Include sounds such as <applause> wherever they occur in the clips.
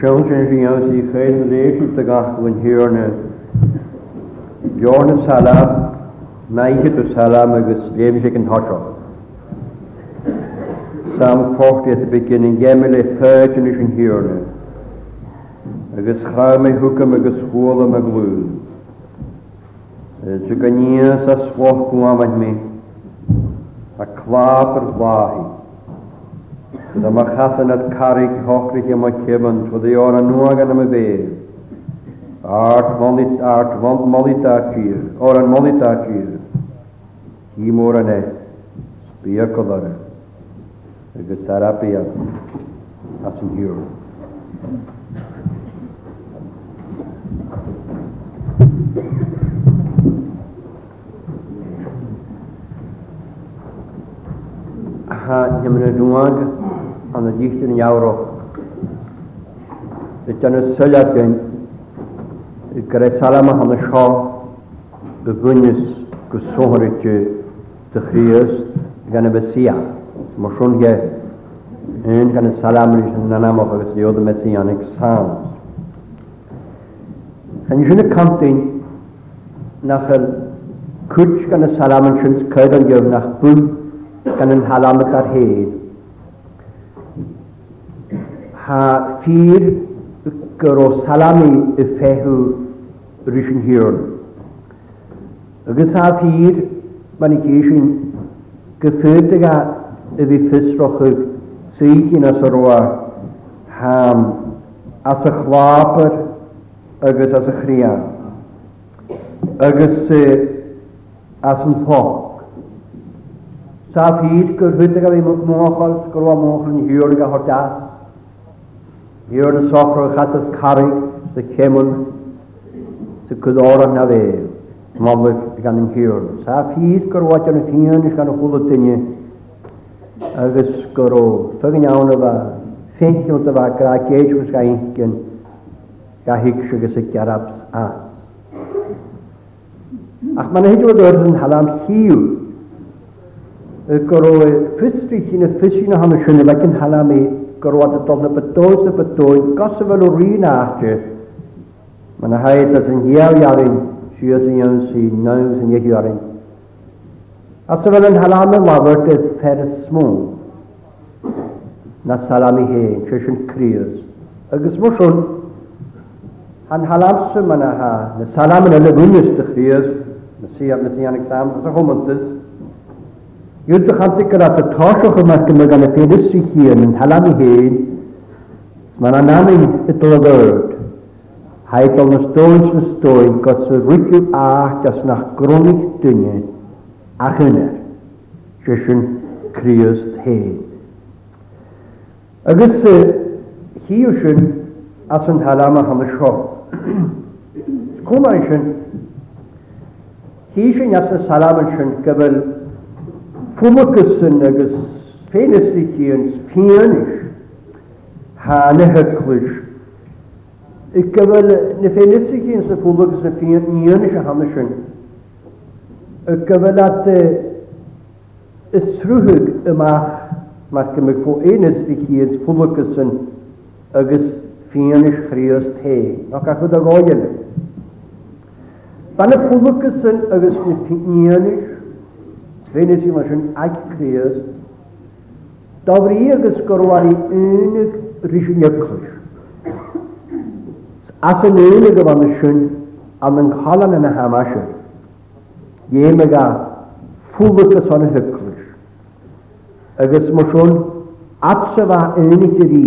Children fi yn sy'n ffeil yn dy gach yn Jorn y salam, naethid y salam agos leimsig yn hotro. Sam at the beginning, gemel e ffeil yn eisyn hyrna. Agos chram e hwcam agos hwyl am aglwyn. Dwi'n gynnu sa swoch gwam mi, a yr Fydd yma chasan e. at carig hochrych yma ceban, fydd i o'r anwagan am y be. Art molit, art mont molit ar gyr, o'r an molit a gyr. Gym o'r an e, sbio codar, agos sarapia, as yn hiwr. Ha, ymwneud nhw'n an y ddysg yn o. Y dyn y syliad yn y gres alam a y sio y fwynys gwsohor i ti dychrius gan y besia. Mae swn ge yn gan y salam yn ychydig yn amach agos diodd y mesianic sans. Yn ychydig y cantyn nach y cwtch gan y salam yn sy'n cydan gyf nach bwyd gan yn halam ydar hed ha fyr gyro salami y fehu rysyn hirn. Agus ha fyr ma'n i geisyn gyffyrdig a y fi ffysroch yw sydd yn as oa ham as y chlapr agus as y chrian agus eh, as yn ffog. Sa fyr gyrfyd ag a fi mwchol, gyrwa mwchol yn hiwr ag a hordas I'r yn sochr chasas carig sy'n cemwn sy cydor na fe. Mamlyg gan yn hir. Sa ffydd gyrwad yn y ffyn is gan y hwlyd dyni. Agus gyrw. Fygan iawn o fa. Ffenci o'n dyfa gra geis wrth gael incyn. Ga hig sy'n gysig garabs a. Ach mae'n hyd o'r dyrd yn halam hiw. Y gyrw. Fysri chi'n y fysri na hama sy'n y fagen halam i gorwad y dofna bydoes y bydoes, gosaf fel o rin aatio. Mae'n haid as yn hiaw iarin, siwys yn iawn sy'n nawr sy'n iech iarin. As fel yn halam yn wafyrt y smwn, na salam i hen, sy'n crios. Agus mwyswn, han halam sy'n mynd ha, na salam yn y lygwnnys dy crios, na siap, na siap, na siap, na Yw'r chantig gyda y toswch yma gyda gan y ffedus i hun yn halam i hun, mae'n anam i ydol o ddod. Haid o'n ystod yn ystod gos y rwydiw a gas na gronig dynion a chyner. Sysyn Criest hen. Agus hi ysyn as yn halam a ham y sio. Cwmar ysyn, hi ysyn as y salam ysyn gyfel Fumakasan agus féinasí an spéanis há na helis. I go bhfuil na féinasí an sa fulagus na féanis a hana sin. I go bhfuil is srúthúg amach mar go mé fó éanaas i chéad fulachasan agus féanis chríos te. nach a chud a gáile. Banna fulachasan agus na féanis Fynes i mas yn agrias. Dawr i agos gorwari unig rysyn yclwys. As yn unig o fan ysyn a mae'n cael yn y hamasyn. Iem ag a ffwlwg ys o'n hyclwys. Agos mas sy'n atsa fa unig yr i.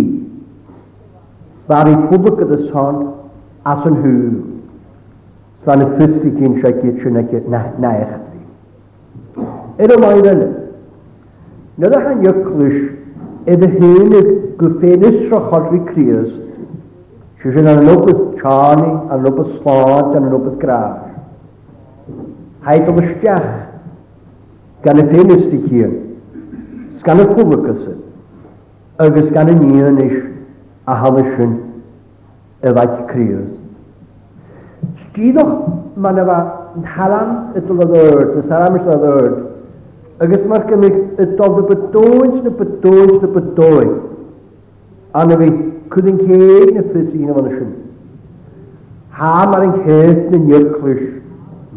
Far i ffwlwg ys o'n as yn hwyl. Svan y ffysdi gyn siag i'r siwna naech. Ar y wair yn. Nid a'ch yn yclwys edd y hyn y gyffenus rochodri Crios Sydd yn anwbyd Charlie, anwbyd Slod, anwbyd Graf. Haid o'n ystiach gan y ffenus i cyn, sgan y pwbwc ysyn, agos gan y nion eich a halysyn y faith crios. Sgiddoch ma'n efa halam y dylodd yrd, y saram y dylodd yrd, agus mae'r gymig y dod y bydoes na bydoes na bydoes. A na fi, cwyd yn ceg na ffys un o'n ysyn. Ha mar yn ceg na nyrclwys.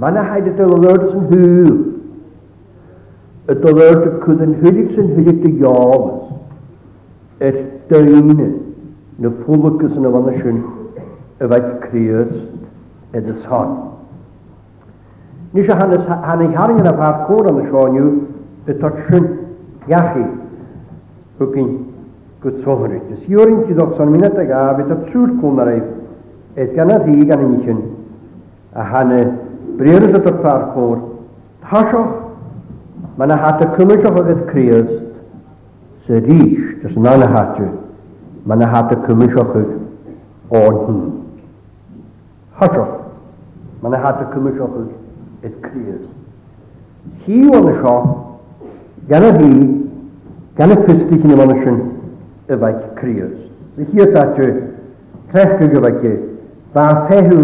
Mae na haid y dylwyr sy'n hwyl. Y dylwyr dy cwyd yn hwylig sy'n hwylig dy iawn. Er dyn na pwlwg yn o'n ysyn y fath creus edrych hon. Ní sé hana chearan a bhar córa na seáinniu i tu sin gachi go cin go sohanú. Is dúrinn tí doch san mína a ga bit a trúrcóna raibh is ganna dí gan ní sin a hana bréir a tar cór Táiseoch me na hat a cummiseoch agus críast sa ríis tus nána hatú me na hat a cummiseoch áhí. Thseoch me na hat a it clears. Si y sio, gan y hi, gan a fistich na man sin a bheith críos. Sa hí atáte trechu go bheice bá fethú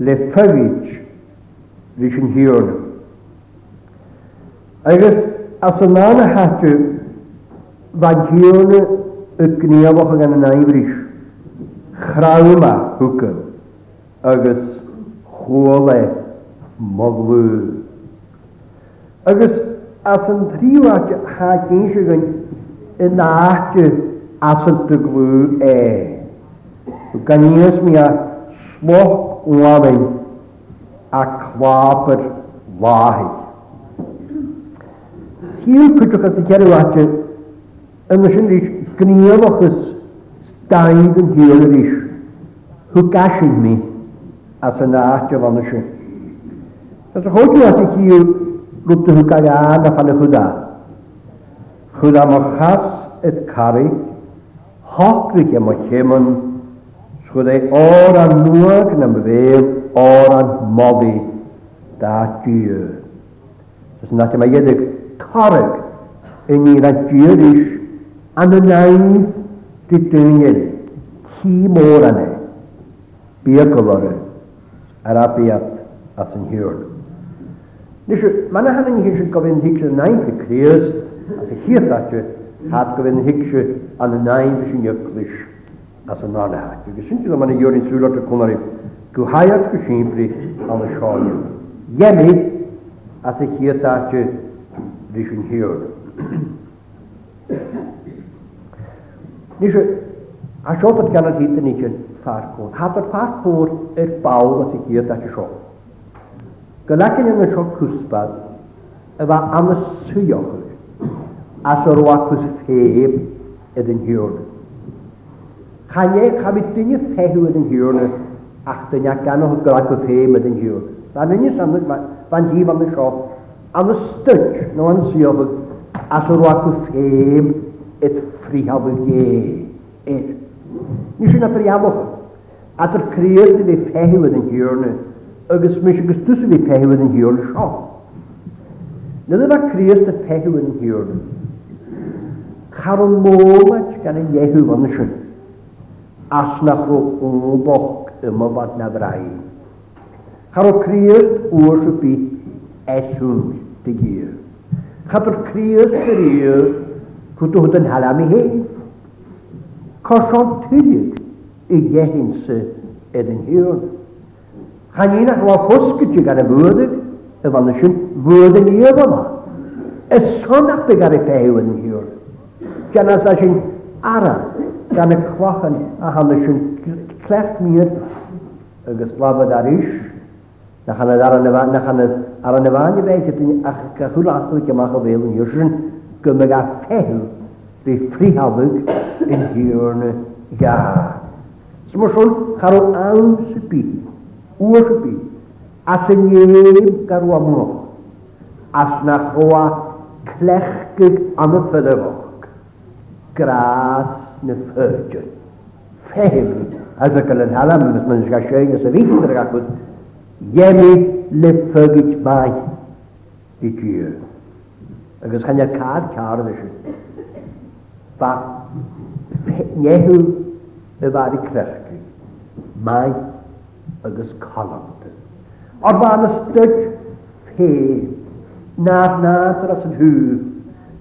le fagid lí sin hiúna. Agos, as an nána háte bhaid hiúna y gníomhacha gan an aimrís chrawma hwca agos, chóla moglú. Agus as an tríhhaite há géise gan i náte asanta glú é. Ganíos mi a sloch láin a chlápar láhaid. Síl cwtwch at y cerwate yn y sy'n rhys gniolwchus staid yn hir rhys. Hw gasyn mi as yna atio fan y Tata hoju ati kiyu gupta hukaya na fale khuda. Khuda mokhas et kari hokrik ya mokheman shude oran nuak na mvev oran modi da kiyu. Tos nati ma yedig karik eni na kiyurish ananai titungil ki morane biyakolore arapiat as in here. Nisho, mana hana ni hishu gofyn higshu nain fi krias, as a hiat atju, had gofyn higshu an a nain fi shin yklish, as a nana hatju. Gysin ti da yorin sula ta kunari, gu hayat gu shimpri an a shawyu. Yemi, as a hiat atju, vi shin hiur. Nishu, a shotat ganat hitan ikin farkor. Hatat farkor er bau as a hiat atju shawyu yn ymwneud o'r Cwsbad, yma am y swyog, as o'r wacws ffeb edd yn hiwrn. Chanie chafyd dynia ffehw edd yn hiwrn, ach dynia gan o'r gwrach o ffeb edd yn hiwrn. Fa'n hynny samlwg, fan hif am y siop, am y stwch no an sioch as o'r wacws ffeb edd ffrihaf y ge. Ed. Nis ffrihaf o'r. at yr creir dy fe ffehw edd yn hiwrn, agus mis agus tusa bhí fi an yn seo. sio. Nid yna creus y an yn Car Carol móid gan an fan y sin. As nach roóbach imabad na Carol creus o'r uair se eswn dy gyr. gír. creus críos a chwtw hwt yn halam i hyn. Cosio'n tydig i dhéhinn sa idir hiúil. Han ni nach war fuske tu gar würde, er war schön würde nie aber war. Es schon nach der gar feuen hier. Janas da schön ara, dann a kwachen a han schön klecht mir. A geslava da risch. Da han da ara neva, da han ara neva ni weit tin ach ka hul ach tu kemach weil hier schön kemme ga feu. Die Frihavuk in hierne ja. Smoshul kharu aus pi uwchbi, as y neb garwamoch, as na chwa clechgyg am y ffyddefoch, gras na ffyrdion. Fehym, as y gael yn halam, ys mae'n sgall sy'n ys y fydd yr achod, iemi le ffyrdion bai di gyr. ac chan i'r cad car ddysg. Fa, nehu y fari clechgyg, mai agus chaanta. Ar bhana ystod fé nad nad as an hw,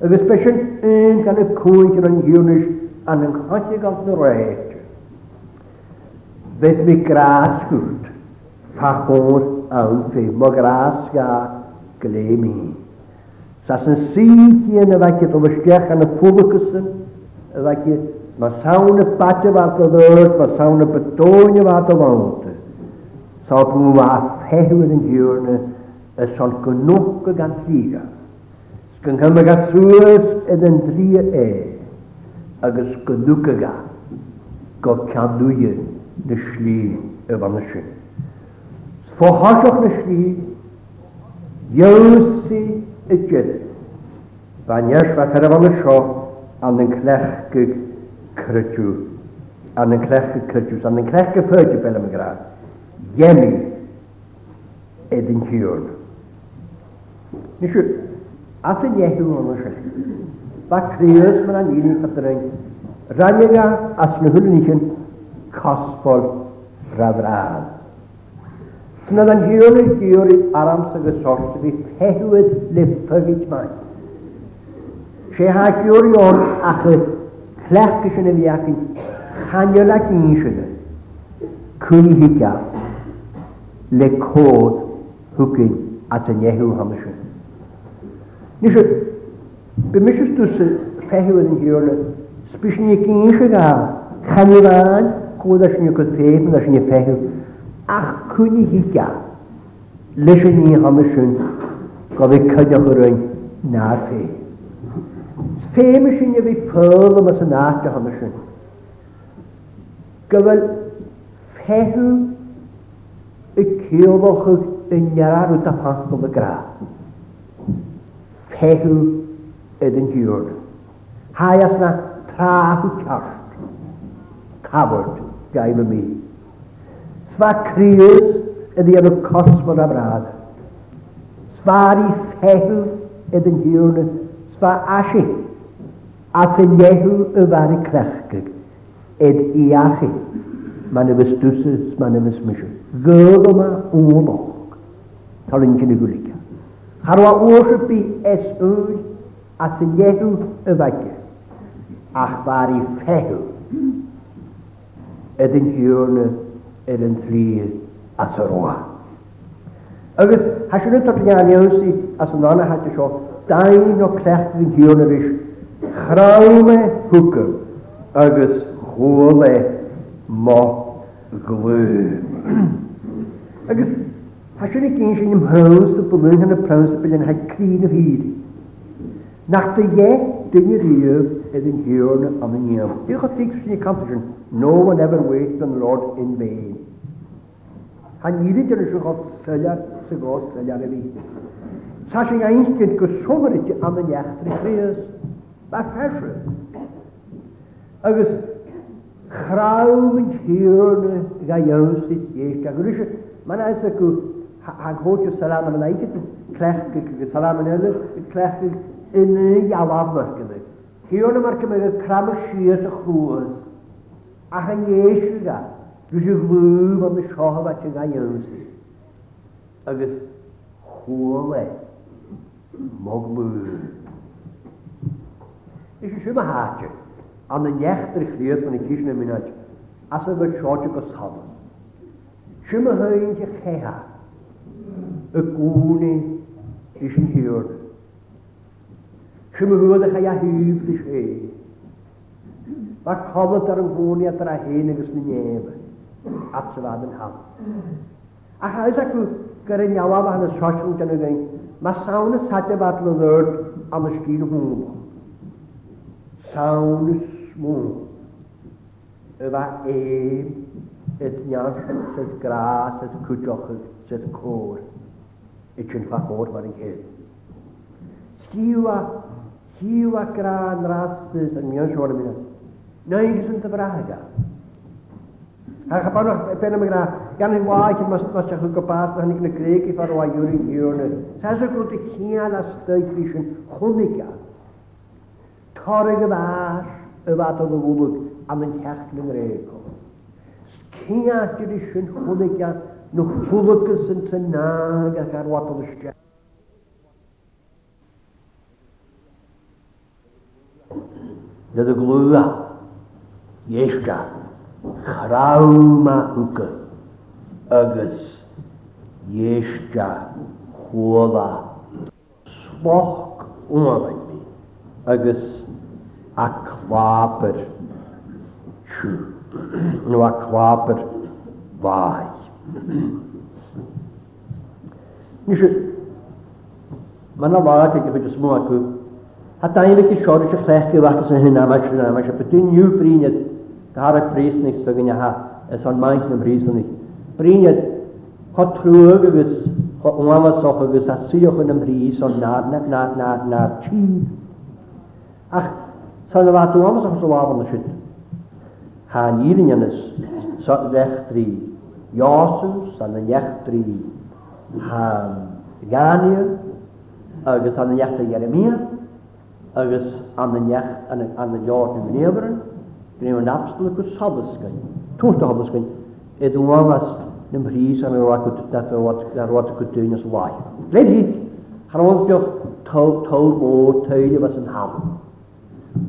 agus pe sin un gan y cwyd yn ddiwnis an yng Nghysi gan y rhaid. Beth mi gras gwrt, ffachor awn fe, mo gras ga glemi. Sas yn sydd i yn y fagiad o fysgech yn y ffwb y y fagiad Mae sawn y badau fath o ddod, mae sawn y bydoni y fath o fawnt. Sa bu a fehwyr yn diwrna y sol gynnwch y gan lliga. Sgyn gymryd a sŵr ydyn dri e, ag ys gynnwch y ga, go cadwyr na sli y fan y sli. Sfohasioch na sli, yw'si y gyd. Fanyas fa carafan y fan sio, an yn clechgyg crydw, an yn clechgyg crydw, an yn clechgyg pwydw an yn y gradd gemi edin kiyon. Nişü, asıl yehi olmuşuz. Bak kriyos mına nilin katırın. Raniga aslı hülün için kaspol radraan. Sinadan hiyonu hiyori aramsıgı sorsu bir tehvet lefagit mai. Şey hakiyori on akı klak kişini bir yakın. Kanyola kinşini. Kuyhi kâh le cód thucain as a neú haise. Ní se be misú sa fehiú an hiúna spisní císe gá chaáin códa sinne go féim a sinne fehiú ach chuúni hiice leis ní haisiún go bheith chuide chuin ná fé. Féime sinne bhí pearl am as an náte haisiún. Go bhfuil y ceolwch ag dyniarau da pasol y gra. Fehw edd yn diwrn. as na traf i cart. Cafod gael y mi. Sfa criws ydy yn y cosmod a brad. Sfar i fehw edd yn diwrn. Sfa asi. A sy'n iehw y fan fari crechgyg. Ed i achi. Mae'n ymwysdwsys, mae'n y yma Tal unog. Talinkin gulika. Harwa uoshupi es a sy'n y Ach uj asilyehu övake. Ahvari fehu. Edin hjörne edin tri asaroa. Agus hasinu tartinianiosi asanana hati sio dain o clech hiwn yr hjörne chrawn chraume hwgym, agus chwle mo glwm. Agus, ha sy'n ei gyn sy'n ymhwys y blwm yn y praws y bydden ha'i crin y hyd. Nach dy ie, dyn i'r hyd edd yn hiwn am yn iawn. Diolch o tig sy'n ei cantor no one ever waits on the Lord in vain. Ha nid yn yr ysgrifft o'r syliad, sy'n gos syliad y fi. Sa sy'n einstyn gysofr ydy am yn iach, dyn i Mae ffesrwydd. Agus, Chrawyn siwrne gaiwsys ddech. Ac rwysio, mae'n aes ac ag hwt yw salam am ynaigyd, clechgyg, salam yn ylwyr, clechgyg yn y iawaf mae'r gynnyg. Hiwrne mae'r gymryd cramach siwrs y chrwys. A hyn ieisg ga. Rwysio glwb am y siohof at y gaiwsys. Agus chwle, mogmwyr. Ysio sy'n mahatio an den jechter chlies van die kishne minach as a shote go sab shima hoin je kha a gune is in hier shima hoorde ga ja hüblich he wat kabelt er gune at ra heniges ni nebe at se waden ham a ha is aku garen jawa ba na shoshun tanu gain ma sauna satya batlo nerd am skin hum saunus smwg. Yfa e, yd nian, syd gras, syd cwdioch, syd cwr. Yd yn ffach o'r ma'n hyn. Sgiwa, sgiwa gran rastus yn mion siôn am hynna. Na i gysyn dy braga. Ha chapan o'ch ben am y gra, gan i'n waith yn mas mas achos gwybod na hynny'n gwneud greg i ffordd o aiwr i'n hiwrn. Sa'n sy'n gwrdd y cian a styd fi sy'n chwnnigad. Torrig y y fad o ddwlwg am yn herch yn rego. Cyn adr i sy'n hwnig a nhw hwlygus yn tynag ac arwad o'n ysdia. Nid y glwywa, ieisga, chrawma hwga, agos ieisga chwodda, sloch o'n agos a chlapur chw, nhw a chlapur fai. Nisio, yna fawr ac ydych chi'n mwag yw, a da i'n fyddi siorw sy'n llech gyda fach sy'n hynna, mae'n siarad hynna, mae'n sy'n byddu yw briniad, gara y sy'n ha, ys o'n maint yn bris yn Briniad, ho trwyg ywys, ho ymwamas o'ch ywys, a sy'wch yn ymrys o'n nad, nad, nad, nad, nad, nad, Ach, Sa'n y fath o'n sa'ch sylwaf yn y siwt. Ha'n irin ynys, sa'n ddech dri. Iosw, sa'n y nech dri. Ha'n Ganir, agus an nech a Jeremia, agus an nech an y jord yn fynefryn, gwneud yn absolut gwrs hoddysgyn. Tŵrt o hoddysgyn, edrych yn wagas nym rhys ar wat rhaid ar rhaid gwdyn ys wai. Gleid hyd, hann o'n to tawr môr teulu fas yn hafn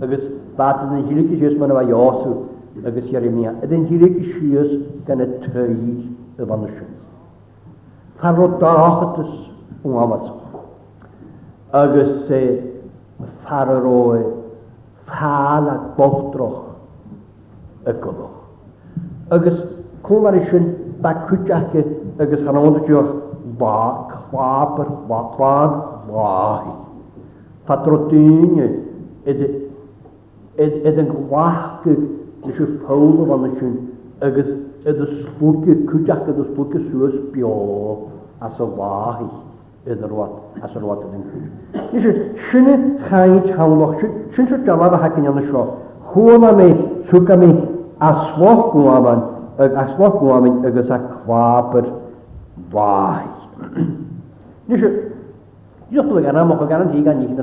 agus bat yn hilik i sios ma'n efo iosw agus Jeremia. Ydyn hilik i sios gan y teulu y fan y siwn. Pan roedd yng Nghamas. Agus e, ffararoi, ffal a bochtdroch y goloch. Agus cwm ar eisiau ba cwtiach e, agus hanod diwch ba clab, ba clab, ba hi. Fadrodyn, ed yn gwaachgu nes yw pawl o fan ysyn agos ed y sbwgi cwdiach ed y sbwgi sŵas bio as y wahi ed yr wat as yr wat ydyn nes yw sy'n chaid hawloch sy'n sy'n dalaf a hacyn yn ysio hwn am ei sŵg am ei aswoch gwaman ag aswoch gwaman agos a cwabr wahi nes yw Ydych chi'n gan amlwg o gan yn hig a'n i'n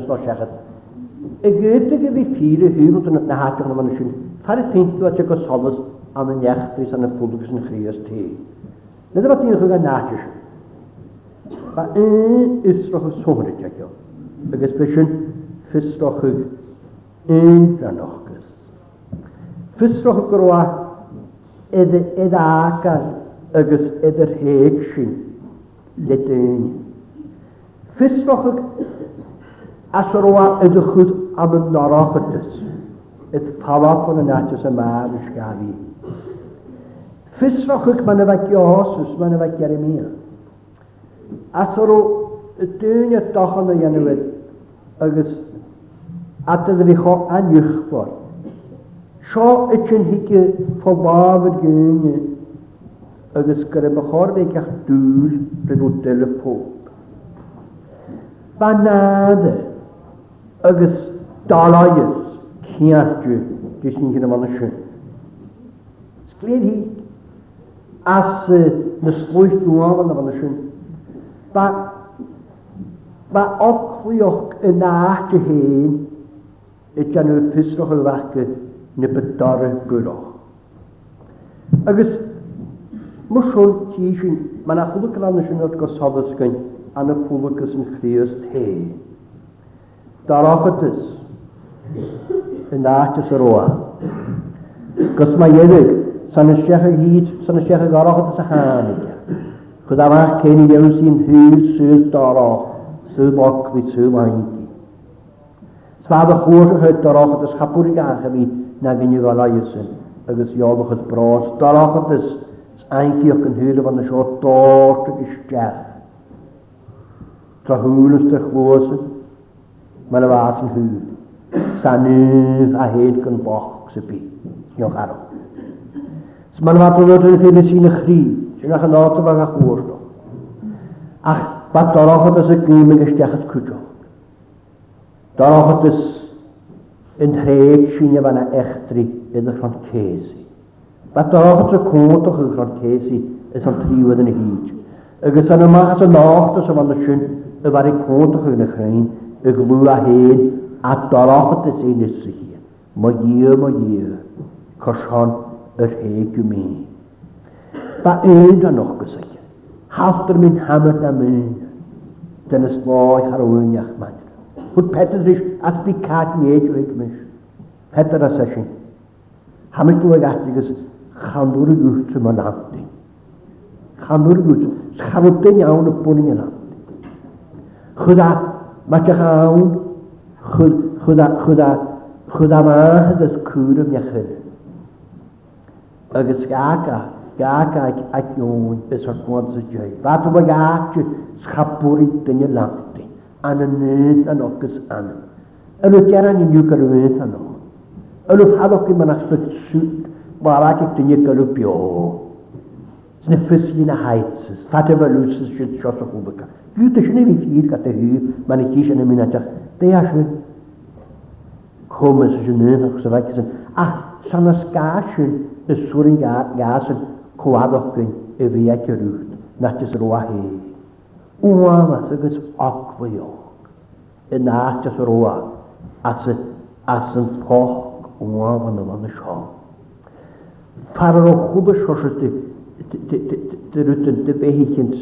Ygyddig i fi fyr i hwbl yn na hatach na ma'n sy'n. Tar i ffintio at ygod solas an y nechtrys an y pwlwg sy'n chrias te. Nid yma ti'n chwg a natys. Ba un isroch y sônryd ac yw. Ygys bysyn ffisroch y un ranochgys. Ffysroch y gyrwa edd agar ygys yr heg sy'n ledyn. Ffisroch y asroa edrych am yn norochydys. Et pawap yn anatus y mab ysgafi. Fysrochwch ma'n efo Giosus, ma'n efo Jeremia. As ar o dyn y dochan o ianwyd, agos adydd fi cho anychfor. Sio ych yn higi fo bafod gynnu, agos gyda my chorfe gach dŵl rydw dyl y pob. Banade, agos Dalayas, Ciartju, dwi'n sy'n gyda fan ysio. Sglir hi, as na slwyth dwi'n fan fan ysio. Ba, ba ochlioch yn aach y hyn y gan yw pysroch y fac y bydar y gyrwch. Agus, mwy sôn ti sy'n, mae'n achwlwg yn gran yn nod gosodd ysgyn, an y pwlwg ys yn chrios te. Dar ochytus, yn ddátas ar oa. Gos mae ydyg, san ysdech ag hyd, san ysdech ag orach at y chanig. Gwyd am ach cyn i iewn sy'n hwyl sydd doroch, sydd boc fi sydd waingi. Sfad o chwrs o hyd doroch at ysgapwr i gach fi na gyn i golau ysyn, agos iobach chyd bros, doroch at a'n aingi o'ch yn hwyl o fan y sio dort ag ysdech. Tra hwyl ysdych gwosyn, mae'n y fath yn hwyl sanydd a hed gan boch sy'n byd. Niwch arw. So mae'n fath o ddod yn ffyn y sy'n ychri, sy'n ach yn oed o'r fag o'r wrth Ach, bat dorochod ys y gym yn gysdiachod cwtio. Dorochod ys yn rhaid sy'n efo na echtri yn y chron cesi. Ba dorochod y cwnt o'ch yn chron cesi ys o'n triwyd yn y hyd. ys yn yma as y o'n ys o'n y sy'n y fari cwnt o'ch yn y chrein, y glw a hen, addoraxotas inisihi, ma mogyio, korsan yr heg yw mi. ba yn o'n o'ch gysig, Hafter mi'n hamar na mynd, dyn ysboi ar o'n iach man. Hwyd rys, as bu cat ni eid yw heg as dwi'n ag ati gys, y gwyth yma nafdi. Chanwr y gwyth, chanwr dyn iawn y bwyn chud am áhad is cúram a chud. Agus gacha, gacha a gneún bis ar gwan sa djei. Bata ma gacha schapúri dunne lantin, an a nid an ogus anam. Yn o geran i niwgar wyth anam. Yn o ffadwch i man achbeth sŵt, marac i dunne galw sniffisina heights fateva luces shit shot of ubaka you to shine vi ir ka te hu man ki shine mina a komme so shine no so vak sen ah sana ska surin gasen koadok kun e vi a kerut nach des roahi uwa was es akvio en nach des as as en poch uwa man man scho Farro chuba rutten de behichens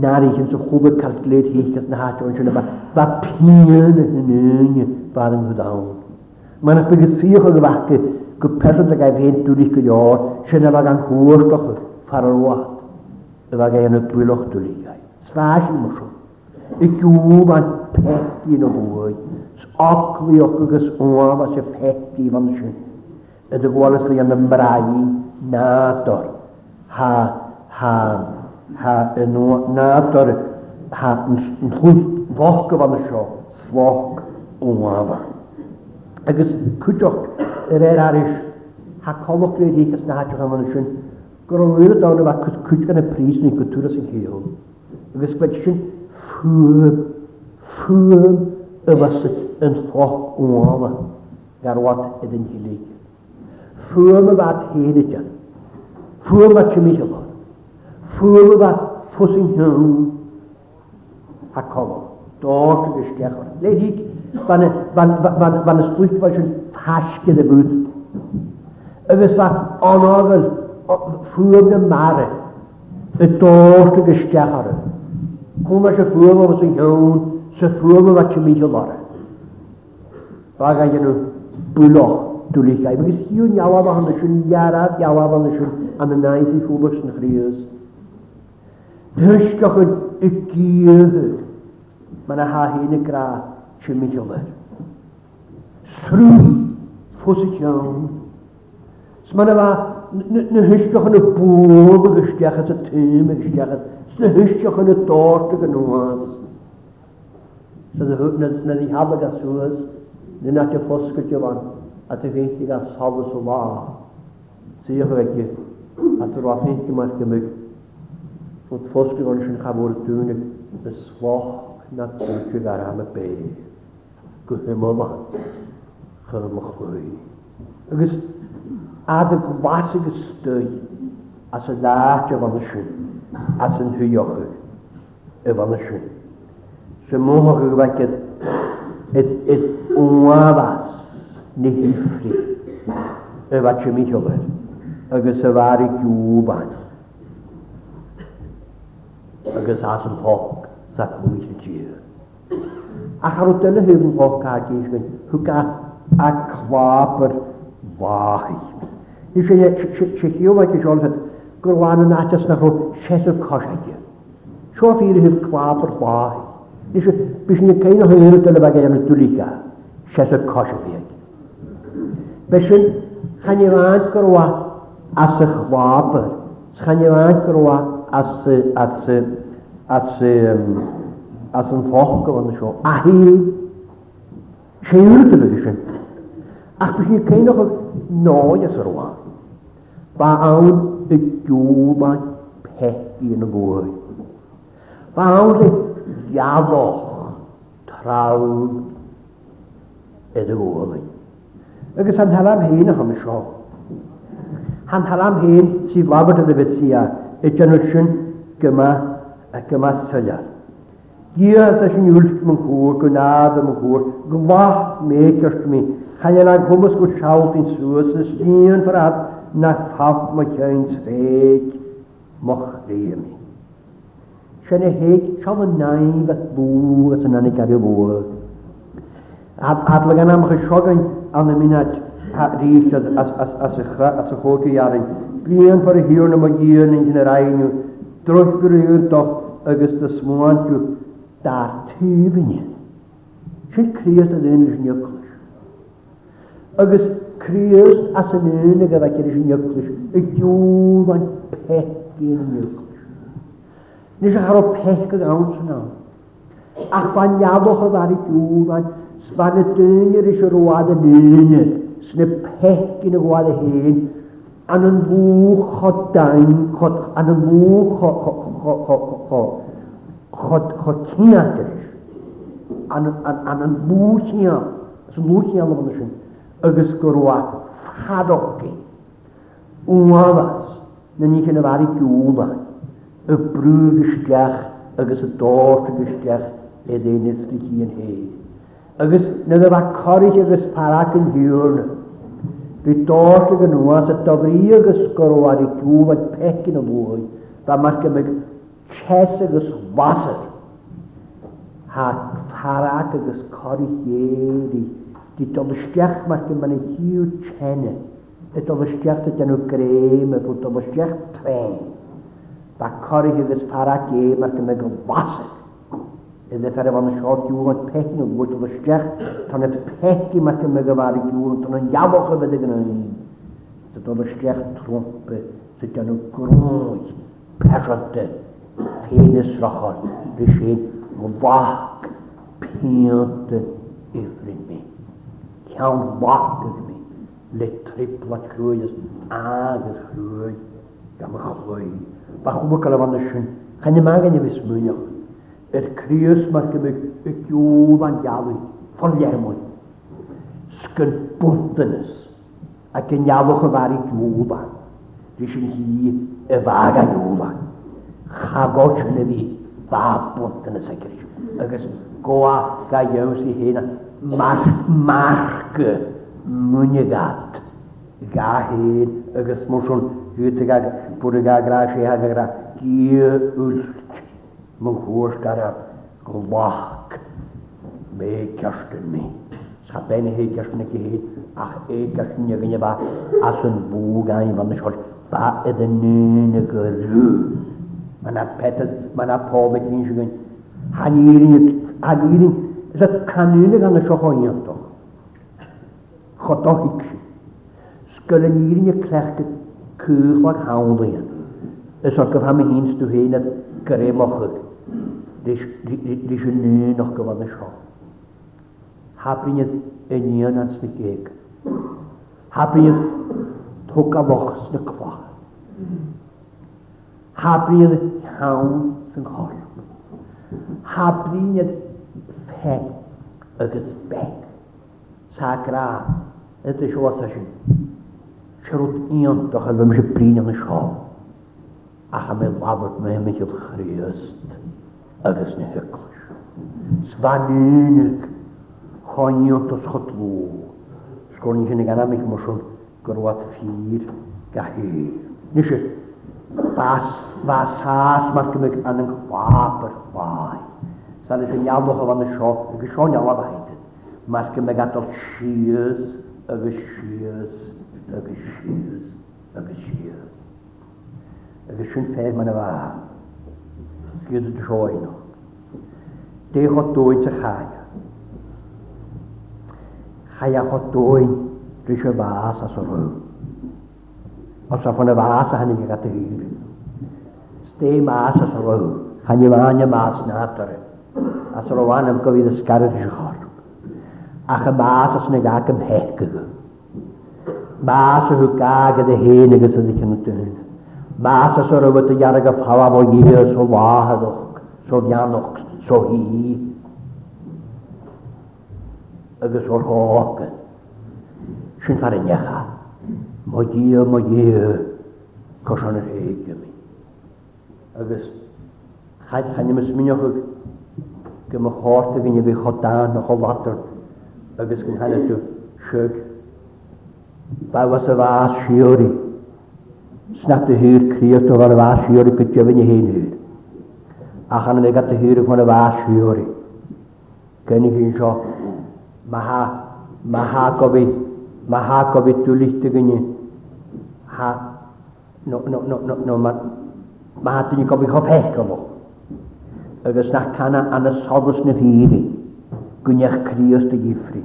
narichen so hobe kaltleet hichkes na hat und schon aber va pielen nünge waren wir da man hat begesier gewachte gepersen der gewen durch gejahr schon aber gang hoch doch farroat da war gerne tuloch tulig ei swasch mo schon ik ju van pet in hoy akli okkus oa was je pet i van schön de wallace li an de braai na dort ha ha ha no tor ha goed wach van sio o onafa agus cwjoch yr er aris ha colwch rhaid i gysna hatioch am anna sy'n gorau wyr dawn yma cwj gan y pris ni'n gwtwyr sy'n cael agus gwed sy'n ffwm ffwm y fysig yn llwch onafa garwad edyn hilig ffwm y fad hyn chymi. Chimichaba. Fuama Fusingham. Hakova. Dort gestecher. Ledig, wann, wann, wann, wann es drückt, war schon Taschke der Böden. Und es war Anagel, Fuama Mare. Dort gestecher. Kuma se Fuama chymi chymi chymi. Chimichaba. Baga jenu Buloch dúlíá, agus hiú neábhanna sin dearad deábhanna sin an na naithí fúlas na chríos. Dúisce chun i Mae'n a na háhíí y gra sin miir. y fusa tean. S man na thuisteach yn y agus steachas a túm agus steachas, s na thuisteach na dáirta go y Sa na dí habla a suas, na na te fosca te a te féti a sal so lá siheke a er war féti mar gemig og foske an sin cha vor dúnig be svach na tuju gar ha me bé go himma chumachlui agus a go wasige stoi as a láte van sin as an thujochu e van sin. Se mó go gweket it it onwaas na hifri y fa tri mi hiogad agus y fari giwban agus as yn hog sa clwys y gyr. A charw dyna hyn yn hog ca gys gyn hwga a cwab yr wahi. Nes i chechio fe gysio ond gyrwan yn atas na chw sesw cosiau. Sio ffyr hyn cwab yr wahi. Nes i bys ni'n cael o hyn yn dyna fe gen i'n dwliga sesw cosiau chan i fan gyrwa as y chwab. Chan i fan gyrwa as y... as y... as y... as y ffoch gyfan y sio. A hi... Siwr dyfyd ysyn. Ac bych chi'n cael o'ch noi as yr wa. Ba awn y a peth yn y gwrdd. Ba awn y diaddoch trawn y gwrdd agus an talam hyn ychom han Han talam hyn sydd labbar a bheití i djanú genwysyn gyma a gyma sylia. Gí a sy'n últ mewn chór gynad mewn am chór me mékert mi chaine yna gwmys go siawl in suas na stíon ffrad na faf ma tein sréig moch rémi. Sena héig seo a naim at bú at an annig ar i bú. Adlag an am a chogain an na minat rí as a chócahearan. Slíon par a hiúr na díon in na rainú, drochgurúach agus de smáintú dá tíhine. Sin crías a dhéanaine neolais. Agus crías as an éna go bheith sin neolais, i dúmhain pecíon neolais. Nís a char pech go an san ná. Ach ba neadach a bhar i dúmhain Sfan y dynir eisiau rwad yn un, sy'n y pech yn y gwad y hyn, an yn fwch o dain, an yn fwch o cynnadr, an yn fwch ia, sy'n fwch ia lwg yn ysyn, agos gyrwa ffadogi, wafas, na ni chi'n fari gwyla, y brwg ysdiach, agos y dort ysdiach, edrych ddyn ysdiach i'n hei agus na a bh choirich parac yn an hiúrne. Bhí dála an nuas a dofri agus gorwad i gwyb a pecin yn y mwy, mar mae'r gymig ches agus wasyr. há parac agus choirich éirí, Di doisteach mae'r gymig yn hiú tenne, i doisteach sa denú gréim a bú doisteach trein. Ba choirich agus parach é e, mar go meid go wasar. Ydde fer efo yn siop diwr yn pechin o gwrt o'r stiach, tan et pechi mae gen meg yfar i diwr, tan yn iafoch o fydde gyda ni. Dyd o'r stiach trwmpe, sydd yn o grwyd, pesiote, ffeid ysrachol, rysyn, o fach, piant, ifrin mi. Ciawn fach ydw mi, le triplat chrwyd, agos chrwyd, gam y chlwyd. Bach o bwcal o fan chan i magen i fes mwynach yr Cris mae'r gymig y diwf a'n iawn, ffordd Sgyn bwrt yn ys, ac yn iawch y a. Rys yn hi y fag a diwf a. Chagos yn y fi, fa bwrt yn ys ac rys. Agos goa ga iawn sy'n hyn, mar, marg, mwnigat. Ga hyn, agos mwysyn, hwytig ag, bwrig ag, rhaid ag, ag, ag, ag, ag, ag, ag, luhuostara lahk me kastni sapen he kastne ki ach e kastne gine ba asun bugan van de schol ba eden nune geru man a petet man a pole kinjugen han hanirin is a kanule gan de schohonjan to gotohik skulle nirin je klechte kuur wat houden is ook van me heen te heen dat gur é mochud dí sé nu nach go bhna seo. Hapriad i níon an sna géig. Hapriad thu a bhach sna chfach. Hapriad hawn san chor. Hapriad fe agus be. Sa gra, it is was a sin. Sharut ion, doch al bym brin an y siol a ha me mewn me me chryst Christ agus na hyklis. Svan unig choniot os sgwrn i'n i gan amig mwysl gyrwad ffyr Nis i, bas, bas has mar gymig an yng chwab yr chwai. Sa'n eich yn iawn o'ch o'n sio, ag ysio yn iawn o'n haidyn. Mar gymig adol sias, y sias, y sias, y sias agus sin féh man a bha. Giad a sóin. Dé dwy dóid chai. Chai a cho dwy dwi y fas a o rhyw. Os a ffon y fas a hynny'n gael hir. Ste mas a o rhyw. Chan i fan y mas na atar. A o rwan am gyfydd ysgarad rhys y chor. Ach y mas as na gael gymhech gygo. Mas o hw hyn ydy hen agos ydy cynnwyd Masa sor yw y iarag y ffawa fo gifio so wahadoch, so fianoch, so hi. Agus o'r hoog. Sy'n ffa'r necha. Mo gio, mo gio. Cos o'n yr heig ymi. Agus chaid chan ym ysmynioch yw gym o'ch hort ag yn yw i chodan o'ch o latr. Agus gyn hanna dw siog. Bawas y fas siori snat y hyr criat o fan y fas hiwr i gydio fy'n hyn hyr. A chan yna gat y hyr o fan y fas hiwr i. Gen i hyn sio, mae ha, gofi, mae ha gofi dwyllt y gynnu. Ha, no, no, no, no, no, mae ma ha dyn i gofi chopech gofo. Ygys na cana an y sodus na fyri, gynnych crios dy gifri.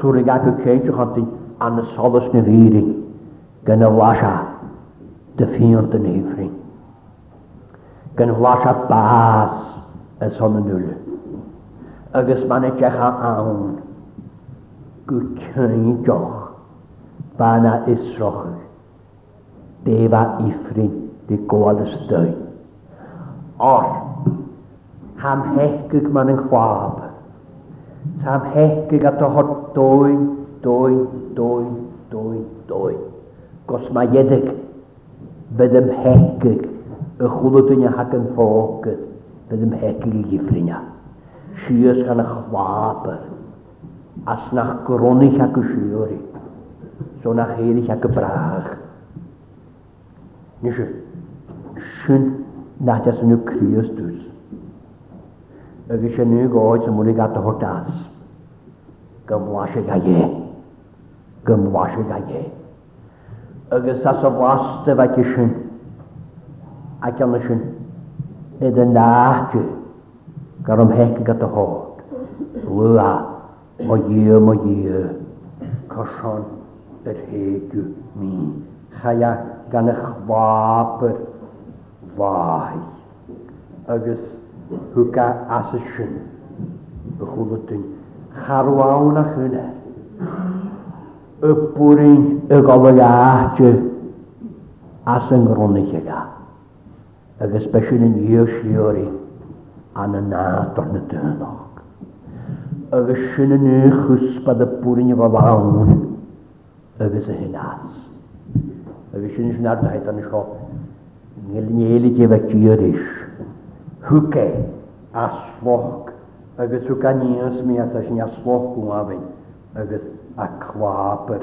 Sŵr i gael cynt o chantyn an y sodus na fyri, gan y wasa dy ffyr dyn hyfri. Gan a bas ys hon yn ŵl. Ygys ma'n edrych a awn. i joch. Fa'n a isroch. a ifri dy gwael ystoi. Or, ham hechgyg ma'n yn chwab. Sam hechgyg a o dwy, dwy, dwy, dwy, dwy. Gos mae yedig bedym hecig y chwlwdyn hac yn ffogyd, bedym hecig i gifrinia. Sias gan y chwabr, as nach gronich ac y siori, so nach erich ac y brach. Nisio, sy'n nad ys yn y Christus. Ygys yn y goed sy'n mwyn hotas. Gymwasig a ie. Gymwasig a ie agus as a bhlásta bheit sin a ceanna sin i den náú gar an heice go a hád lu a má dhé má dhé cosán ar héú chaia gan a chhvápur fai agus thuca as sin a charwawn a chuneir y bwrin y gofod aatio as yng Nghrwnnich ega. Ac ysbesiwn yn iwsiori an y nad o'n y dynog. Ac ysyn yn ychwsbad y bwrin y gofod awn ac ys y hynas. Ac ysyn yn ar daith o'n ysio ngilnieli gefet iwris. Hwge asloch ac ys mi as Ac ys a клапер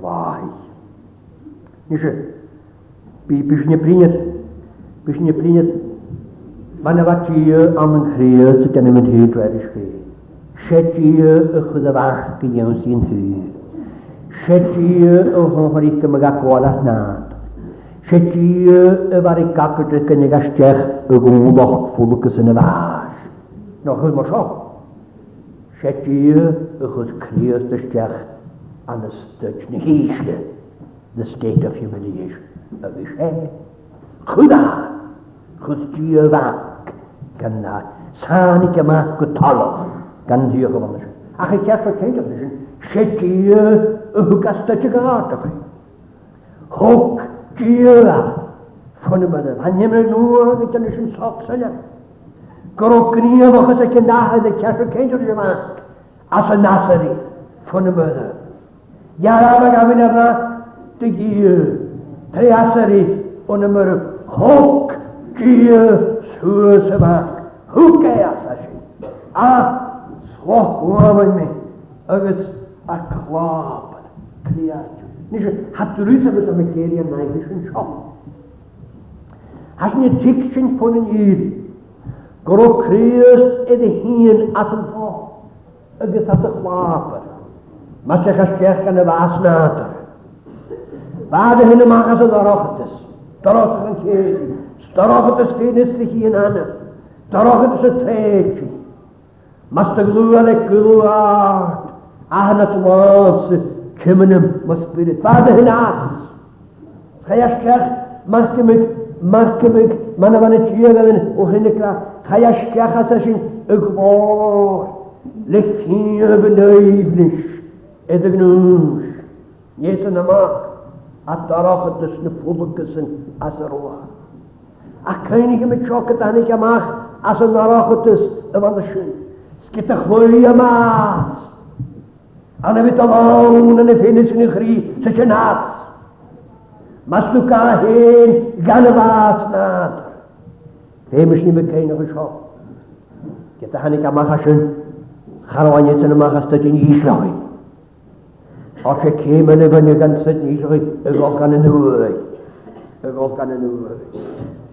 вай. Ниже, биш не принят, биш не принят, Mae'n ti am yn chrio sydd gen i'n hyd rhaid i chi. ti y chwyd y fach gyda'n sy'n hyd. ti y hwnnw i gymryd a gwael at nad. ti y fari gafodd y gynnig a stiach y gwngwch ffwlwg y sy'n y fach. Nog hwyd mor siop sé díú a chud críos an na stuid na the state of humiliation agus sé e, chudá chud dí a bhac gan na sánig yma go talach gan dí a gofan A chi ceas o ceid o'n ysyn, sé dí a hwgasta ti gart o'ch. Hwg dí a ffwn yma dda, fan hymryd a ag ydyn ysyn Gro gríomachas a cinnáhad e a ceir céintú yma as a nasarí fan na mna. Dearab a gamin arna dy gí tre asarí ó na mar hóg gí suas yma. Hwg e asarí. E a swochwamin mi agus a clab cniadw. Nis yn hadrwyd ar ydym y geiriau naif yn siom. Has ni tig sy'n pwn yn i'r Gro Cris ydy hun at yn fo, agos as y chlapar. Mae sy'n cael asgech gan y fas nadar. Fad y hyn yma as y ddarochadus. Darochad yn cesi. Darochadus gyn ysdi hi yn anna. Darochadus y treci. Mas dy glwad e glwad. A hynna y cymunum ma spirit. Fad y hyn as. Chai asgech mae'n marcymig, mae'n mae'n y tiag o hyn y graf. הישכחסשין אגבור לפי בנויבניש את הגנוש יסן אמר התארחת דסנפולקסן אז הרוח הקייניגה מתשוקת הניקה מח אז הנארחת דס אבנשין סקיתחוי המס אנה ותאון הנפינס נכרי ששנס מסלוקה הן גנבס נעת Féimes ní céine go seo. Ge a hanig amachcha sin charhaine san amachchasta dé ísláin. Á sé céime le bhaine gan sa níí a bhá gan an nuúid a bhá gan an nuúid.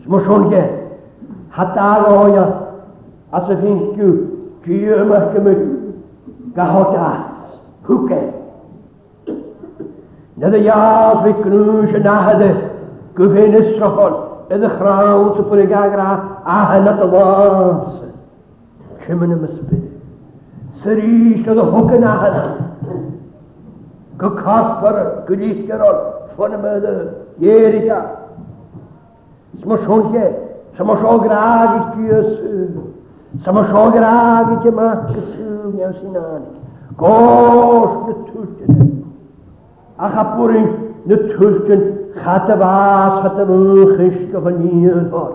Sm sónge hatááine as a féú tíú amach go gaás thuúce. Nid a jaas fi grú sin nahade go féin إذا خراو سفر قاقرا عهلة ضاس شمن مسبي سريش إذا حكنا عهلة كخاف فر كليش كرول فن مدى يرجع اسمه شونكي سما شو قراقي كيس سما شو قراقي كما كسو نيوسيناني قوش نتوشتن أخبرين نتوشتن Chatafas hat am chysg o fan un hor.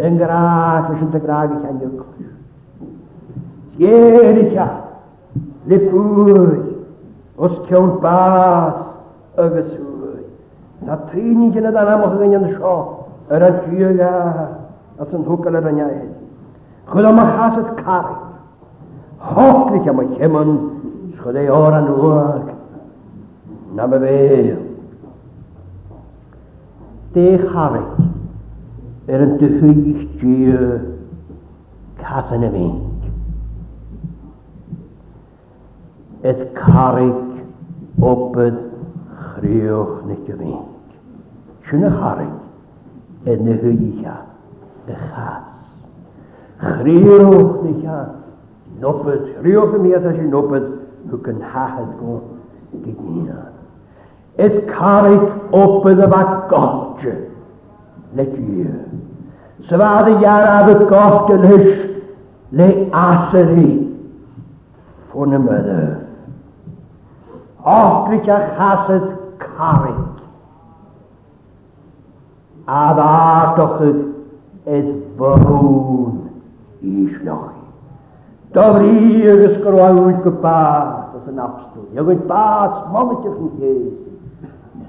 Yn graag ys yn dy graag i chan yw'r cwrs. Sger cha. Le pwy. Os cewn bas. Agus hwy. Sa trin i gynna dan amach yn yn sio. Yr an gyga. As yn hwgal yr aniau. Chwyd am achasad cari. Hoch i cha mae cheman. Chwyd o'r anwag, Na me fe décharig ar er an duhuiichtí casan a féin. Ed carig opad chríoch na go féin. Siúna charig ed na huiicha y er chas. Chríoch na chas. Nopad, rioch y mi a sy'n nopad, hwg yn hachad go gydina. It karik open de Godje. Let je. Ze waren jaren aan het kochten dus. Le aserie. Voor de moeder. Ochtendje gaat het karik. Aber het. Het woon. Is nog. Daar hier is een gepaas. Dat is een absoluut. Je kunt paas mannetje goed geest.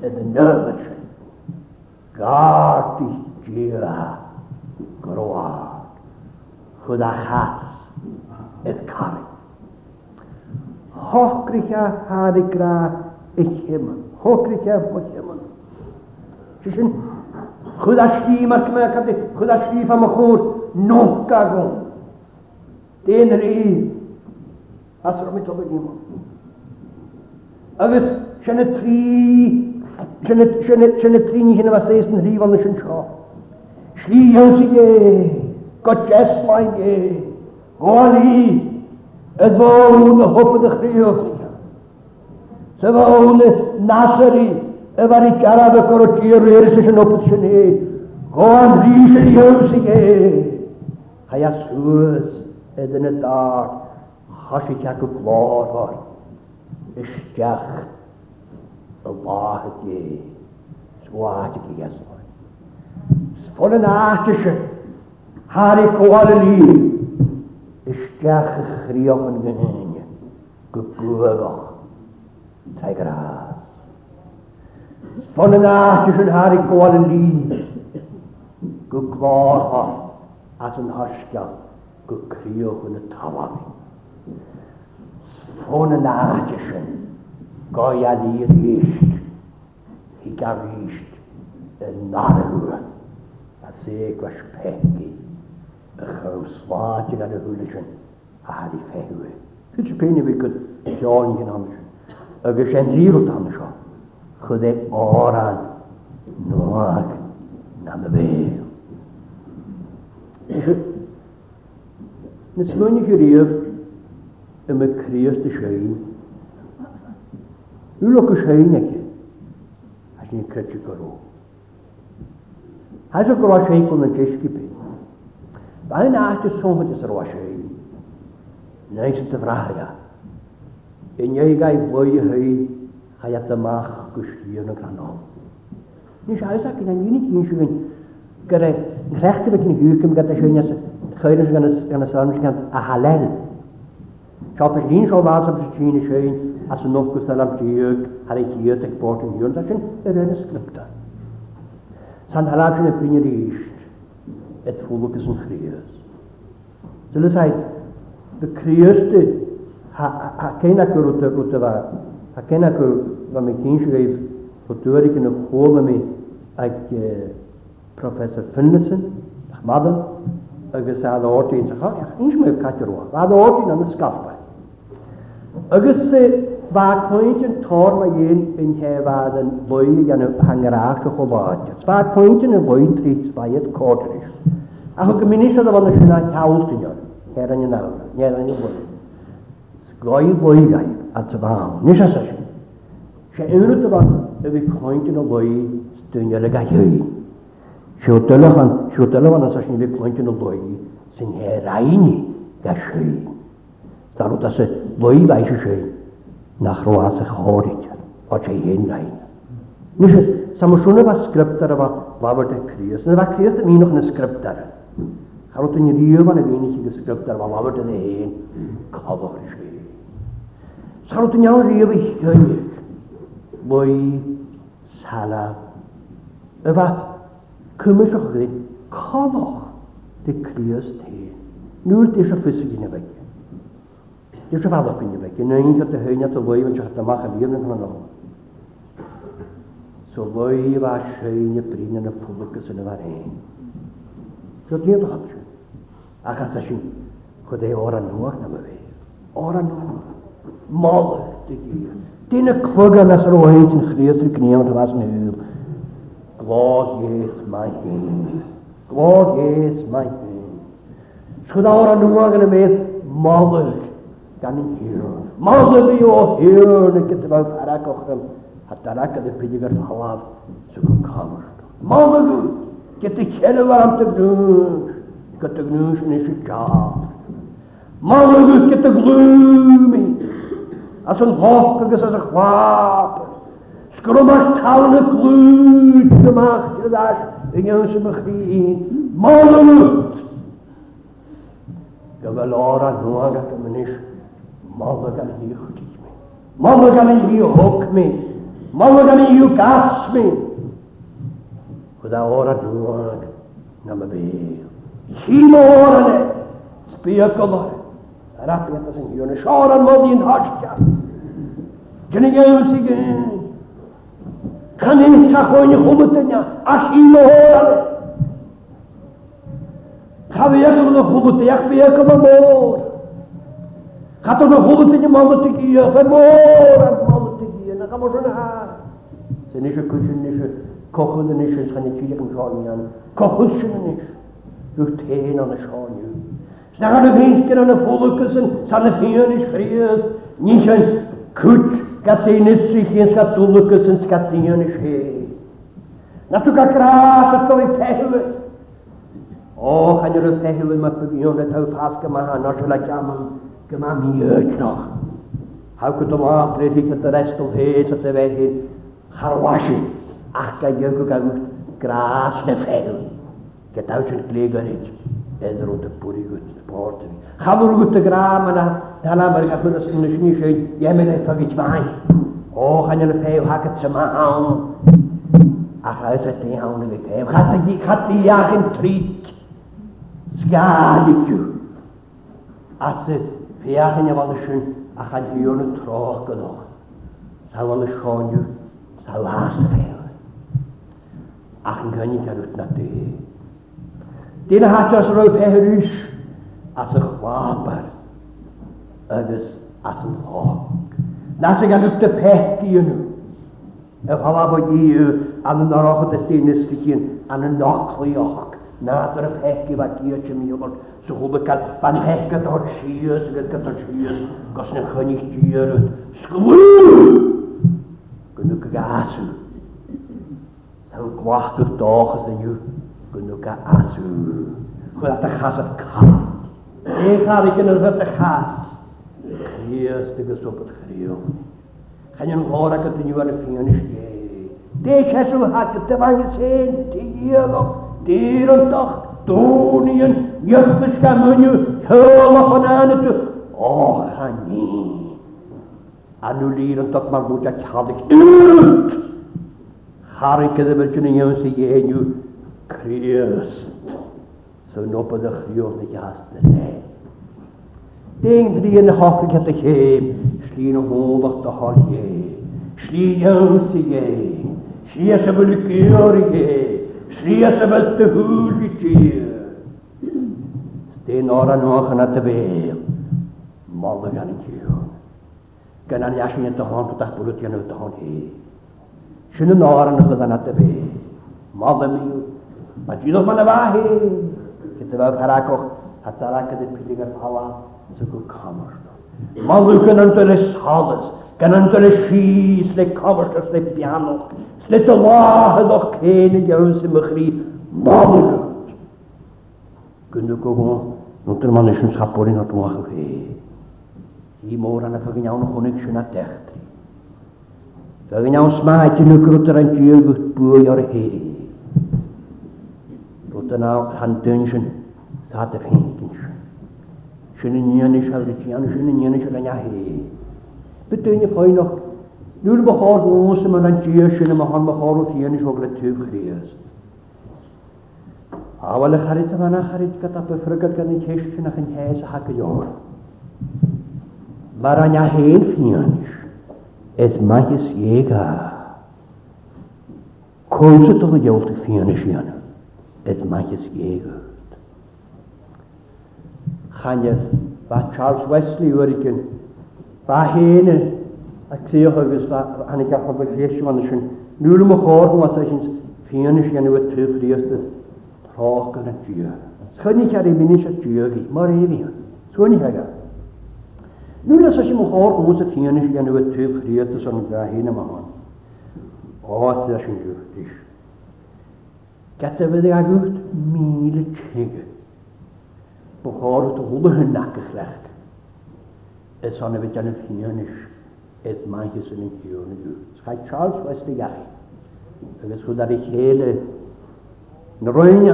and the nervous. God is dear. Groar. Chwyd a chas edd cari. Hochgricha har i gra eich hymyn. Hochgricha eich hymyn. Sysyn, chwyd a slim ar cymau cadw, chwyd a slif am y chwr, nonc ag o'n. Dyn rhi. As rwy'n tobyn i mo. Agus, sy'n y tri že, ne, že, ne, was netríní, že nevase jest nhrýval než enčo. Šlíhal si je, kočes je, goalí, es war hopu de chríhal si je. Se vou ne náseri, evary čara ve koročíru, jeri se ist opet se ne, goan rýše jel si je. Chaja suus, edene tár, chaši tjaku klár var, ištjacht. Allah ge swaat ge yasoi Skolle naachtische har ik kwalle li ishtach khriyochen genenje gebuurgach Tigeras Skolle naachtische har ik kwalle li geglorha as an hashka gekriochen tawami Skolle naachtische goian i eist, i gar eist yn narw, a se gwas pegi, y chyw swaad yn ar hwyl ysyn, a har i fehwe. Fyd sy'n pein i fi gyd llawn yn am sy'n, agos yn rhyr o dan ysyn, chyd e oran, nwag, na me fe. Nes mwyn i chi rif, yma Christ y sy'n, Ylökös heinäkin. Hätin kötsikoro. Häsä koroa sheikunnen keskipi. Aina ahti sohtis roa shein. Näin sitten vrahaja. En jäikäi voi hei hajatamah kustiön grano. Niin se aisa kinä niin niin syyn. Kare rehti bekin hyykem gata syynäs. Khairis ganas ganas sanus kan a halal. Schau bin schon war so schöne schön as yn nhw'n gwrs am diog ar ei hiad ac bod yn hiwn, sa'n yr un ysgrifta. Sa'n hala sy'n y brin yr eisht, et ffwlwg ys yn chrias. Dyl ys y dy di, ha cain ac yr wrth y fa, ha cain ac yr fa mi cyn sy'n gaif, hwtwyr ac yn y chwol am i ac e, Professor Finneson, ach madden, agus a orti yn sy'n chaf, ach, ni'n sy'n mynd cadw'r wa, a ddod i'n yn y sgalpa. sy'n Ba yn tor mae un yn hefad yn fwy yn y hangrach o chobod. Ba yn y bwy trit ddaiad codrys. A hw gymunis oedd o'n ysyn a cawl tyn o'r. Her yn y nawr, Nier yn y fwy. Sgoi fwy gael at y fawn. Nis as ysyn. Se unrwyd o'n y fi cointin o bwy styn o'r y gallwy. Se o dylwch o'n, se o dylwch o'n as ysyn fi cointin o bwy sy'n heraini gallwy. Darwyd as y fwy gai sy'n nach roas a chóirite á sé hé lein. Nu samsúna bh skriptar a bhhabhar a críos, na bh críos a míoch na skriptar. Charú in ríomhhan a bhíine go skriptar bh bhhabhar na héin cabhar sé. Sarú in an riomh chuine bu sala a bh cumiseach ré cabhach de críos té. Núir é se fusa gine Dwi'n rhaid fawr o ffynu fe, gyn nhw'n dod y hynny'n dod fwy yn siarad yma chael i'r yn hwnnw. So fwy fa sy'n y brin yn y pwbwg ys yn y fan hyn. So dwi'n dod hapsio. Ac as ysyn, chod e o'r anwag na fe. O'r anwag. Molych, dy gyr. Dyn y clwg yn ysr oed yn chryf sy'n gnewn dymas nhw. Glod yes, mae hyn. Glod yes, mae hyn. Sgwyd o'r anwag yn y medd, molych gan i hir. Mas y fi o hir yn y gyda fel parag ochrym, a darag ydy'r ydy i fyrdd halaf sy'n gwrdd cawr. Mas y fi, gyda chen efo'r am dy gnwys, gyda gnwys nes eisiau gaf. Mas y fi gyda glwmi, as yn hoff agos as y chwap. Sgrwmach tawn y glwyd, sgrwmach gyda'r union sy'n mychrin. Mas y fi, gyda lor a nhw ag at y mynysg. موادم یه خودیمه موادم یه حکمه موادم یه قسمه خدا آره نوانگ نم بیر شیم آرنه سپیه کلاره رفت نتسن یون شارن ما دین هاش کرد جنگه امسیگه خنین سخوین خوبتنیا اشیم آرنه خبیه کلو خوبت یک بیه کلو مور Хатан холотын малытыгы я, хамор малытыгы я, на хамошын ха. Сен ише күчін ише, кохын ише, сен чиликм шайнян, кохын шын ише, рүтен аны шайню. na винкер аны фолыкысын, саны фиен иш хриез, нишен күч, катын иш сихен, скатулыкысын, скатын иш хей. Natuka krasa to i pehwe. O, chanyr y pehwe mae bygion y taw pasga mae hanos y la jaman. Dyma mi Haw Hawch o mor bryd i yn yr estol hys at y fe hyn. Harwasi. Ach gael yw'r gawr gras neu ffeil. Gydawch ti'n glig o'r hyn. Edr o'n dybwyr i gwyd. Bort yn. Chafwr gwyd y gram yna. Dala mae'r gachwyd ysgyn ysgrifennu sy'n eisiau. Iemen eich ffogit fain. O, chan yna y ha hag at yma hawn. Ach a ys ydyn iawn yn y ffeil. i iach yn trit. Sgad i A sydd Fiachan efo'n sy'n a chan hiwn y troch gynnwch. Sawl y sioniw, sawl has y fel. Ach yn gynnu ar wyt na dy. Dyn y hatas roi peherys as y chwabar ydys as y llog. Nas y gadwch dy pech i nhw. Y pala bod i yw an y noroch o destun ysgydyn an y noclioch. Nātara pehki va kiacha miyomar suhubakat pan pehka tor shias gatka tor shias gosna khanik jiyarut skumu gunuk gasu sau kwahtu tochas ayu gunuk asu khuda ta khasat kha e khari kinar ta khas khias te gasopat khriyo khanyan ghora ka tunyuwa na fionish ye Deixa-se o rato, te vai ser, te ia logo tiirantah tuunien jöppiskä möny höölapan äänety. Oha niin. Annu liirantah marmuja chalik yrt. Harikede merkyni Dyn jeenyu kriöst. Sön opa da kriöst jaste ne. Ding drien hafrik hette heim. Slien hodak da halje. Slien jönsi jeen. Slien se bulu kyörige. Sias y fydd dy hwyl i ti. Dyn o'r anwch yna dy fel. Mol y gan i ti hwn. Gan a'n iasyn yn dyhon, bydach bwyd yn y dyhon hi. Sy'n yn o'r anwch yna dy fel. Mol y mi. Mae jydoch ma'n y fa hi. Gyda fel caracoch, hatarak ydy pilig ar pawa, sy'n gwyl comers. Mol yw gan yn dweud salus, gan yn dweud sys, le comers, le Slet y lahad o'ch cain y iawn sy'n mychri mawr. Gynnu gofo, nôd yn man eisiau'n sapor i'n adwach o'ch chi. Hi môr anna ffag gynnawn iawn o'ch hwnnw sy'n adechtri. Ffag yn iawn smaid yn y grwyd ar anji o gwyth bwy o'r heri. Rwyd yna handyn sy'n sad y ffeindyn sy'n. Sy'n yn iawn eisiau, sy'n yn iawn sy'n yn sy'n yn iawn sy'n yn iawn eisiau, sy'n yn Núr ba há ús sem an tí sinna a han baáú tíana og le tú chrías. Áhfuil le charit a anna charit go a befrugad gan i teist sin nach an héas a ha go jóir. Mar an héad fianis is maihis éga. Cosa do go dheolta fianis anna is maihis éga. Channe ba Charles Wesley uirigin ba héine a trío agus annig gafa go féisiúna sin. Núla a háú a sin féanais gannu a turíasta rácha na dú. Chnig ar i minis a dúgaí mar éhíon, Sunig aga. Núla sa sin háú a féanais gannu a turíasta an brahína maán. Á a sin dúis. Gatafydd ag wrth mil y cnig. Bwchor wrth hwnnw hynna gyllach. Ys ond efo dyn y ffinion eisiau. mangesuninkjørende Gud. Skaj Charles Westergaard. Jeg skulle der ikke hele Nøbrøyene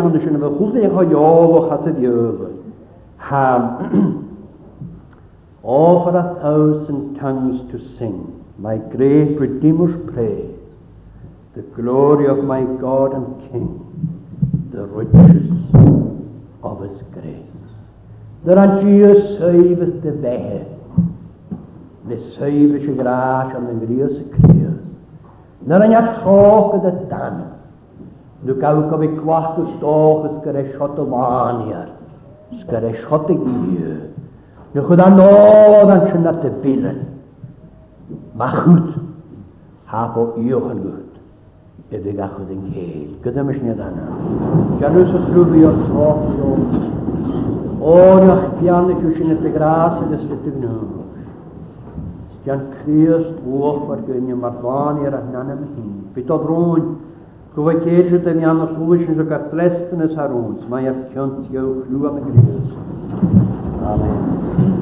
han skjønner hva hodet jeg har jov og hasset jøver. Ham. <clears throat> Offer a thousand tongues to sing my great Redeemer's praise, the glory of my God and King, the riches of his grace. There are Jesus saveth the way. le syfri sy'n gras am na gris y cryf. Nyr yn atroch ydy dan. Nw gael gof i gwach y stoch ysgyr e siot o maniar. Sgyr e siot y gyw. Nw chwyd anodd yn sy'n at y filen. Machwyd. Haf o iwch yn gwyd. Ydw i gachwyd yng ngheil. Gyda mis ni ddana. Janwys o srwfi o'r troch i o'n. O, nach bian y gwsyn y ffigras ydys rydw nhw. Jan Christ wof ar gynnu mar glan i'r ahnan am hyn. Byd o drwy'n, gwyfa geisio dy mi anna sŵlys yn sy'n blestyn ys ar wyns, cynt yw chlw am y Christ. Amen.